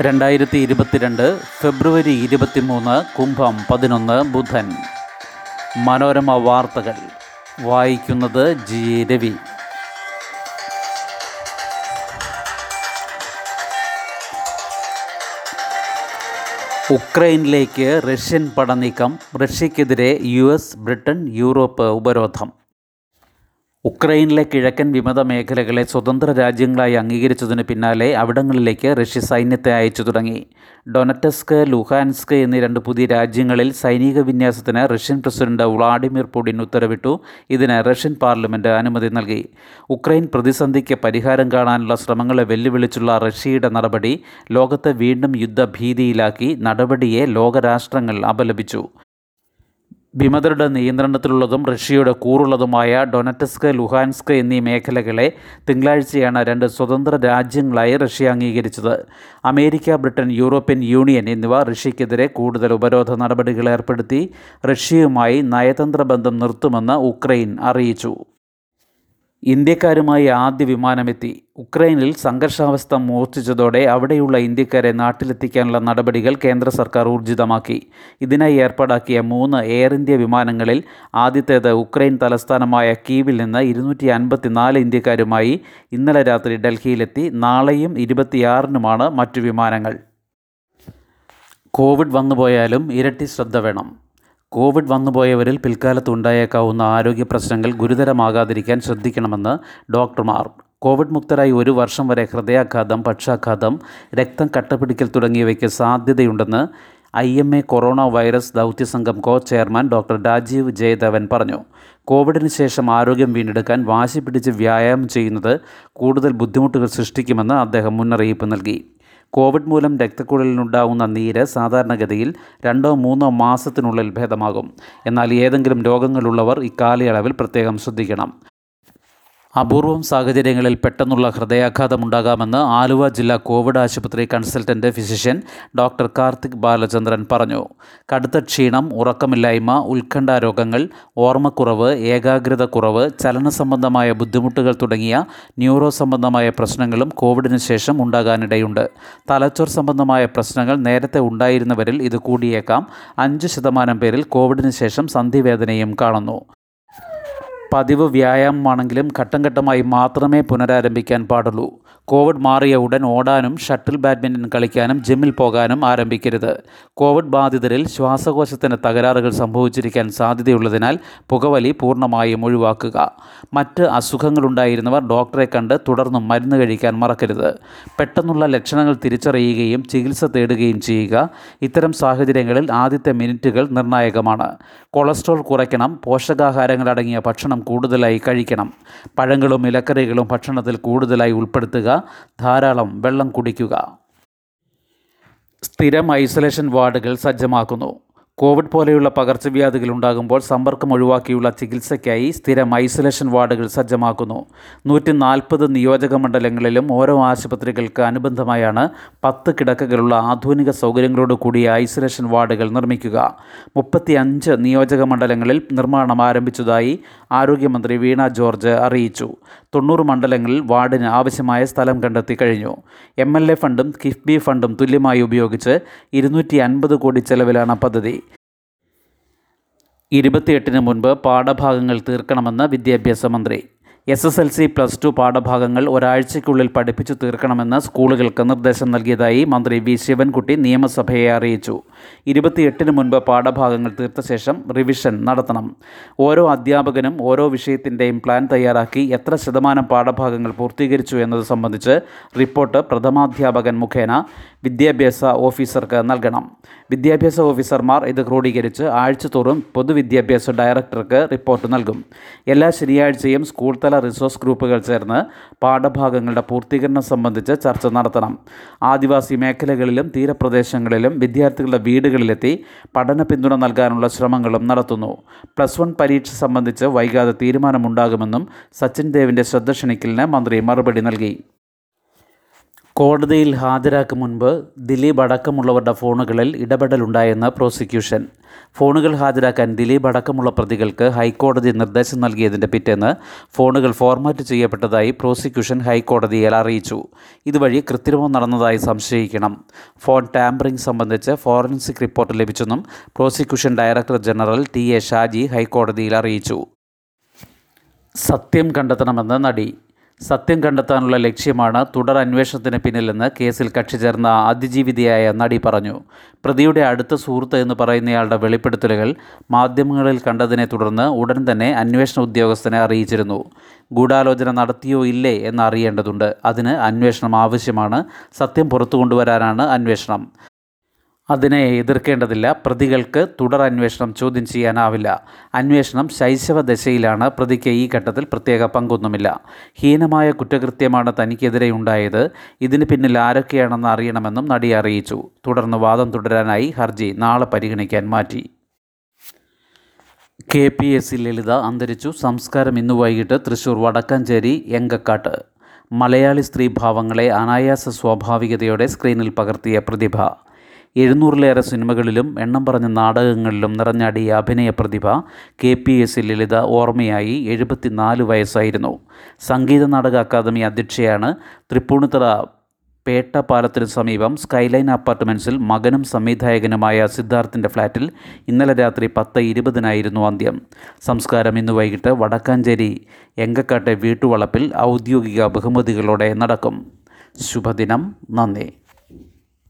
രണ്ടായിരത്തി ഇരുപത്തിരണ്ട് ഫെബ്രുവരി ഇരുപത്തിമൂന്ന് കുംഭം പതിനൊന്ന് ബുധൻ. മനോരമ വാർത്തകൾ. വായിക്കുന്നത് ജി. രവി. ഉക്രൈനിലേക്ക് റഷ്യൻ പടനീക്കം റഷ്യക്കെതിരെ യു എസ് ബ്രിട്ടൻ യൂറോപ്പ് ഉപരോധം. ഉക്രൈനിലെ കിഴക്കൻ വിമത മേഖലകളെ സ്വതന്ത്ര രാജ്യങ്ങളായി അംഗീകരിച്ചതിന് പിന്നാലെ അവിടങ്ങളിലേക്ക് റഷ്യ സൈന്യത്തെ അയച്ചു തുടങ്ങി. ഡൊനറ്റസ്ക് ലുഹാൻസ്ക് എന്നീ രണ്ട് പുതിയ രാജ്യങ്ങളിൽ സൈനിക വിന്യാസത്തിന് റഷ്യൻ പ്രസിഡന്റ് വ്ളാഡിമിർ പുടിൻ ഉത്തരവിട്ടു. ഇതിന് റഷ്യൻ പാർലമെന്റ് അനുമതി നൽകി. ഉക്രൈൻ പ്രതിസന്ധിക്ക് പരിഹാരം കാണാനുള്ള ശ്രമങ്ങളെ വെല്ലുവിളിച്ചുള്ള റഷ്യയുടെ നടപടി ലോകത്തെ വീണ്ടും യുദ്ധഭീതിയിലാക്കി നടപടിയെ ലോകരാഷ്ട്രങ്ങൾ അപലപിച്ചു. വിമതരുടെ നിയന്ത്രണത്തിലുള്ളതും റഷ്യയുടെ കൂറുള്ളതുമായ ഡൊനറ്റസ്ക് ലുഹാൻസ്ക് എന്നീ മേഖലകളെ തിങ്കളാഴ്ചയാണ് രണ്ട് സ്വതന്ത്ര രാജ്യങ്ങളായി റഷ്യ അംഗീകരിച്ചത്. അമേരിക്ക ബ്രിട്ടൻ യൂറോപ്യൻ യൂണിയൻ എന്നിവ റഷ്യക്കെതിരെ കൂടുതൽ ഉപരോധ നടപടികൾ ഏർപ്പെടുത്തി റഷ്യയുമായി നയതന്ത്ര ബന്ധം നിർത്തുമെന്ന് ഉക്രൈൻ അറിയിച്ചു. ഇന്ത്യക്കാരുമായി ആദ്യ വിമാനമെത്തി. ഉക്രൈനിൽ സംഘർഷാവസ്ഥ മൂർച്ഛിച്ചതോടെ അവിടെയുള്ള ഇന്ത്യക്കാരെ നാട്ടിലെത്തിക്കാനുള്ള നടപടികൾ കേന്ദ്ര സർക്കാർ ഊർജിതമാക്കി. ഇതിനായി ഏർപ്പാടാക്കിയ മൂന്ന് എയർ ഇന്ത്യ വിമാനങ്ങളിൽ ആദ്യത്തേത് ഉക്രൈൻ തലസ്ഥാനമായ കീവിൽ നിന്ന് ഇരുന്നൂറ്റി അൻപത്തിനാല് ഇന്ത്യക്കാരുമായി ഇന്നലെ രാത്രി ഡൽഹിയിലെത്തി. നാളെയും ഇരുപത്തിയാറിനുമാണ് മറ്റു വിമാനങ്ങൾ. കോവിഡ് വന്നുപോയാലും ഇരട്ടി ശ്രദ്ധ വേണം. കോവിഡ് വന്നുപോയവരിൽ പിൽക്കാലത്ത് ഉണ്ടായേക്കാവുന്ന ആരോഗ്യ പ്രശ്നങ്ങൾ ഗുരുതരമാകാതിരിക്കാൻ ശ്രദ്ധിക്കണമെന്ന് ഡോക്ടർമാർ. കോവിഡ് മുക്തരായി ഒരു വർഷം വരെ ഹൃദയാഘാതം പക്ഷാഘാതം രക്തം കട്ടപിടിക്കൽ തുടങ്ങിയവയ്ക്ക് സാധ്യതയുണ്ടെന്ന് I M A corona virus ദൗത്യസംഘം co chairman doctor Rajeev Jayadevan പറഞ്ഞു. കോവിഡിന് ശേഷം ആരോഗ്യം വീണ്ടെടുക്കാൻ വാശി പിടിച്ച് വ്യായാമം ചെയ്യുന്നത് കൂടുതൽ ബുദ്ധിമുട്ടുകൾ സൃഷ്ടിക്കുമെന്ന് അദ്ദേഹം മുന്നറിയിപ്പ് നൽകി. കോവിഡ് മൂലം രക്തക്കുഴലിനുണ്ടാകുന്ന നീര് സാധാരണഗതിയിൽ രണ്ടോ മൂന്നോ മാസത്തിനുള്ളിൽ ഭേദമാകും. എന്നാൽ ഏതെങ്കിലും രോഗങ്ങളുള്ളവർ ഇക്കാലയളവിൽ പ്രത്യേകം ശ്രദ്ധിക്കണം. അപൂർവം സാഹചര്യങ്ങളിൽ പെട്ടെന്നുള്ള ഹൃദയാഘാതമുണ്ടാകാമെന്ന് ആലുവ ജില്ലാ കോവിഡ് ആശുപത്രി consultant physician doctor Karthik Balachandran പറഞ്ഞു. കടുത്ത ക്ഷീണം ഉറക്കമില്ലായ്മ ഉത്കണ്ഠ രോഗങ്ങൾ ഓർമ്മക്കുറവ് ഏകാഗ്രത കുറവ് ചലന സംബന്ധമായ ബുദ്ധിമുട്ടുകൾ തുടങ്ങിയ ന്യൂറോ സംബന്ധമായ പ്രശ്നങ്ങളും കോവിഡിന് ശേഷം ഉണ്ടാകാനിടയുണ്ട്. തലച്ചോർ സംബന്ധമായ പ്രശ്നങ്ങൾ നേരത്തെ ഉണ്ടായിരുന്നവരിൽ ഇത് കൂടിയേക്കാം. അഞ്ച് ശതമാനം പേരിൽ കോവിഡിന് ശേഷം സന്ധിവേദനയും കാണുന്നു. പതിവ് വ്യായാമമാണെങ്കിലും ഘട്ടം ഘട്ടമായി മാത്രമേ പുനരാരംഭിക്കാൻ പാടുള്ളൂ. കോവിഡ് മാറിയ ഉടൻ ഓടാനും ഷട്ടിൽ ബാഡ്മിന്റൺ കളിക്കാനും ജിമ്മിൽ പോകാനും ആരംഭിക്കരുത്. കോവിഡ് ബാധിതരിൽ ശ്വാസകോശത്തിന് തകരാറുകൾ സംഭവിച്ചിരിക്കാൻ സാധ്യതയുള്ളതിനാൽ പുകവലി പൂർണമായും ഒഴിവാക്കുക. മറ്റ് അസുഖങ്ങളുണ്ടായിരുന്നവർ ഡോക്ടറെ കണ്ട് തുടർന്നും മരുന്ന് കഴിക്കാൻ മറക്കരുത്. പെട്ടെന്നുള്ള ലക്ഷണങ്ങൾ തിരിച്ചറിയുകയും ചികിത്സ തേടുകയും ചെയ്യുക. ഇത്തരം സാഹചര്യങ്ങളിൽ ആദ്യത്തെ മിനിറ്റുകൾ നിർണായകമാണ്. കൊളസ്ട്രോൾ കുറയ്ക്കണം പോഷകാഹാരങ്ങൾ അടങ്ങിയ ഭക്ഷണം കൂടുതലായി കഴിക്കണം. പഴങ്ങളും ഇലക്കറികളും ഭക്ഷണത്തിൽ കൂടുതലായി ഉൾപ്പെടുത്തുക. ധാരാളം വെള്ളം കുടിക്കുക. സ്ഥിരം ഐസൊലേഷൻ വാർഡുകൾ സജ്ജമാക്കുന്നു. കോവിഡ് പോലെയുള്ള പകർച്ചവ്യാധികൾ ഉണ്ടാകുമ്പോൾ സമ്പർക്കം ഒഴിവാക്കിയുള്ള ചികിത്സയ്ക്കായി സ്ഥിരം ഐസൊലേഷൻ വാർഡുകൾ സജ്ജമാക്കുന്നു. നൂറ്റി നാൽപ്പത് നിയോജക മണ്ഡലങ്ങളിലും ഓരോ ആശുപത്രികൾക്ക് അനുബന്ധമായാണ് പത്ത് കിടക്കകളുള്ള ആധുനിക സൗകര്യങ്ങളോട് കൂടിയ ഐസൊലേഷൻ വാർഡുകൾ നിർമ്മിക്കുക. മുപ്പത്തി അഞ്ച് നിയോജക മണ്ഡലങ്ങളിൽ നിർമ്മാണം ആരംഭിച്ചതായി ആരോഗ്യമന്ത്രി വീണ ജോർജ് അറിയിച്ചു. തൊണ്ണൂറ് മണ്ഡലങ്ങളിൽ വാർഡിന് ആവശ്യമായ സ്ഥലം കണ്ടെത്തി കഴിഞ്ഞു. എം എൽ എ ഫണ്ടും കിഫ്ബി ഫണ്ടും തുല്യമായി ഉപയോഗിച്ച് ഇരുന്നൂറ്റി അൻപത് കോടി ചെലവിലാണ് പദ്ധതി. ഇരുപത്തിയെട്ടിന് മുൻപ് പാഠഭാഗങ്ങൾ തീർക്കണമെന്ന് വിദ്യാഭ്യാസ മന്ത്രി S S L C plus two പാഠഭാഗങ്ങൾ ഒരാഴ്ചയ്ക്കുള്ളിൽ പഠിപ്പിച്ചു തീർക്കണമെന്ന് സ്കൂളുകൾക്ക് നിർദ്ദേശം നൽകിയതായി മന്ത്രി വി ശിവൻകുട്ടി നിയമസഭയെ അറിയിച്ചു. ഇരുപത്തിയെട്ടിന് മുൻപ് പാഠഭാഗങ്ങൾ തീർത്ത ശേഷം റിവിഷൻ നടത്തണം. ഓരോ അധ്യാപകനും ഓരോ വിഷയത്തിന്റെയും പ്ലാൻ തയ്യാറാക്കി എത്ര ശതമാനം പാഠഭാഗങ്ങൾ പൂർത്തീകരിച്ചു എന്നത് സംബന്ധിച്ച് റിപ്പോർട്ട് പ്രഥമാധ്യാപകൻ മുഖേന വിദ്യാഭ്യാസ ഓഫീസർക്ക് നൽകണം. വിദ്യാഭ്യാസ ഓഫീസർമാർ ഇത് ക്രോഡീകരിച്ച് ആഴ്ചതോറും പൊതുവിദ്യാഭ്യാസ ഡയറക്ടർക്ക് റിപ്പോർട്ട് നൽകും. എല്ലാ ശനിയാഴ്ചയും സ്കൂൾ തല റിസോഴ്സ് ഗ്രൂപ്പുകൾ ചേർന്ന് പാഠഭാഗങ്ങളുടെ പൂർത്തീകരണം സംബന്ധിച്ച് ചർച്ച നടത്തണം. ആദിവാസി മേഖലകളിലും തീരപ്രദേശങ്ങളിലും വിദ്യാർത്ഥികളുടെ വീടുകളിലെത്തി പഠന പിന്തുണ നൽകാനുള്ള ശ്രമങ്ങളും നടത്തുന്നു. പ്ലസ് വൺ പരീക്ഷ സംബന്ധിച്ച് വൈകാതെ തീരുമാനമുണ്ടാകുമെന്നും സച്ചിൻ ദേവിന്റെ ശ്രദ്ധ ക്ഷണിക്കലിന് മന്ത്രി മറുപടി നൽകി. കോടതിയിൽ ഹാജരാക്കും മുൻപ് ദിലീപ് അടക്കമുള്ളവരുടെ ഫോണുകളിൽ ഇടപെടലുണ്ടായെന്ന് പ്രോസിക്യൂഷൻ. ഫോണുകൾ ഹാജരാക്കാൻ ദിലീപ് അടക്കമുള്ള പ്രതികൾക്ക് ഹൈക്കോടതി നിർദ്ദേശം നൽകിയതിന്റെ പിറ്റേന്ന് ഫോണുകൾ ഫോർമാറ്റ് ചെയ്യപ്പെട്ടതായി പ്രോസിക്യൂഷൻ ഹൈക്കോടതിയെ അറിയിച്ചു. ഇതുവഴി കൃത്രിമം നടന്നതായി സംശയിക്കണം. ഫോൺ ടാമ്പറിംഗ് സംബന്ധിച്ച് forensic report ലഭിച്ചെന്നും prosecution director general T A Shaji ഹൈക്കോടതിയിൽ അറിയിച്ചു. സത്യം കണ്ടെത്തണമെന്ന് നടി സത്യം കണ്ടെത്താനുള്ള ലക്ഷ്യമാണ് തുടർ അന്വേഷണത്തിന് പിന്നിലെന്ന് കേസിൽ കക്ഷി ചേർന്ന അതിജീവിതയായ നടി പറഞ്ഞു. പ്രതിയുടെ അടുത്ത സുഹൃത്ത് എന്ന് പറയുന്നയാളുടെ വെളിപ്പെടുത്തലുകൾ മാധ്യമങ്ങളിൽ കണ്ടതിനെ തുടർന്ന് ഉടൻ തന്നെ അന്വേഷണ ഉദ്യോഗസ്ഥനെ അറിയിച്ചിരുന്നു. ഗൂഢാലോചന നടത്തിയോ ഇല്ലേ എന്ന് അറിയേണ്ടതുണ്ട് അതിന് അന്വേഷണം ആവശ്യമാണ്. സത്യം പുറത്തു കൊണ്ടുവരാനാണ് അന്വേഷണം. അതിനെ എതിർക്കേണ്ടതില്ല. പ്രതികൾക്ക് തുടർ അന്വേഷണം ചോദ്യം ചെയ്യാനാവില്ല. അന്വേഷണം ശൈശവ ദശയിലാണ്. പ്രതിക്ക് ഈ ഘട്ടത്തിൽ പ്രത്യേക പങ്കൊന്നുമില്ല. ഹീനമായ കുറ്റകൃത്യമാണ് തനിക്കെതിരെ ഉണ്ടായത്. ഇതിന് പിന്നിൽ ആരൊക്കെയാണെന്ന് അറിയണമെന്നും നടി അറിയിച്ചു. തുടർന്ന് വാദം തുടരാനായി ഹർജി നാളെ പരിഗണിക്കാൻ മാറ്റി. കെ പി എസ് ലളിത അന്തരിച്ചു. സംസ്കാരം ഇന്ന് വൈകിട്ട് തൃശൂർ വടക്കാഞ്ചേരി എങ്കക്കാട്ട്. മലയാളി സ്ത്രീ ഭാവങ്ങളെ അനായാസ സ്വാഭാവികതയോടെ സ്ക്രീനിൽ പകർത്തിയ പ്രതിഭ. എഴുന്നൂറിലേറെ സിനിമകളിലും എണ്ണം പറഞ്ഞ നാടകങ്ങളിലും നിറഞ്ഞാടിയ അഭിനയ പ്രതിഭ കെ പി എസ് ലളിത ഓർമ്മയായി എഴുപത്തിനാല് വയസ്സായിരുന്നു. സംഗീത നാടക അക്കാദമി അധ്യക്ഷയാണ് തൃപ്പൂണിത്തറ പേട്ട പാലത്തിന് സമീപം സ്കൈലൈൻ അപ്പാർട്ട്മെന്റ്സിൽ മകനും സംവിധായകനുമായ സിദ്ധാർത്ഥിന്റെ ഫ്ലാറ്റിൽ ഇന്നലെ രാത്രി പത്ത് ഇരുപതിനായിരുന്നു അന്ത്യം. സംസ്കാരം ഇന്ന് വൈകിട്ട് വടക്കാഞ്ചേരി എങ്കക്കാട്ടെ വീട്ടുവളപ്പിൽ ഔദ്യോഗിക ബഹുമതികളോടെ നടക്കും. ശുഭദിനം നന്ദി.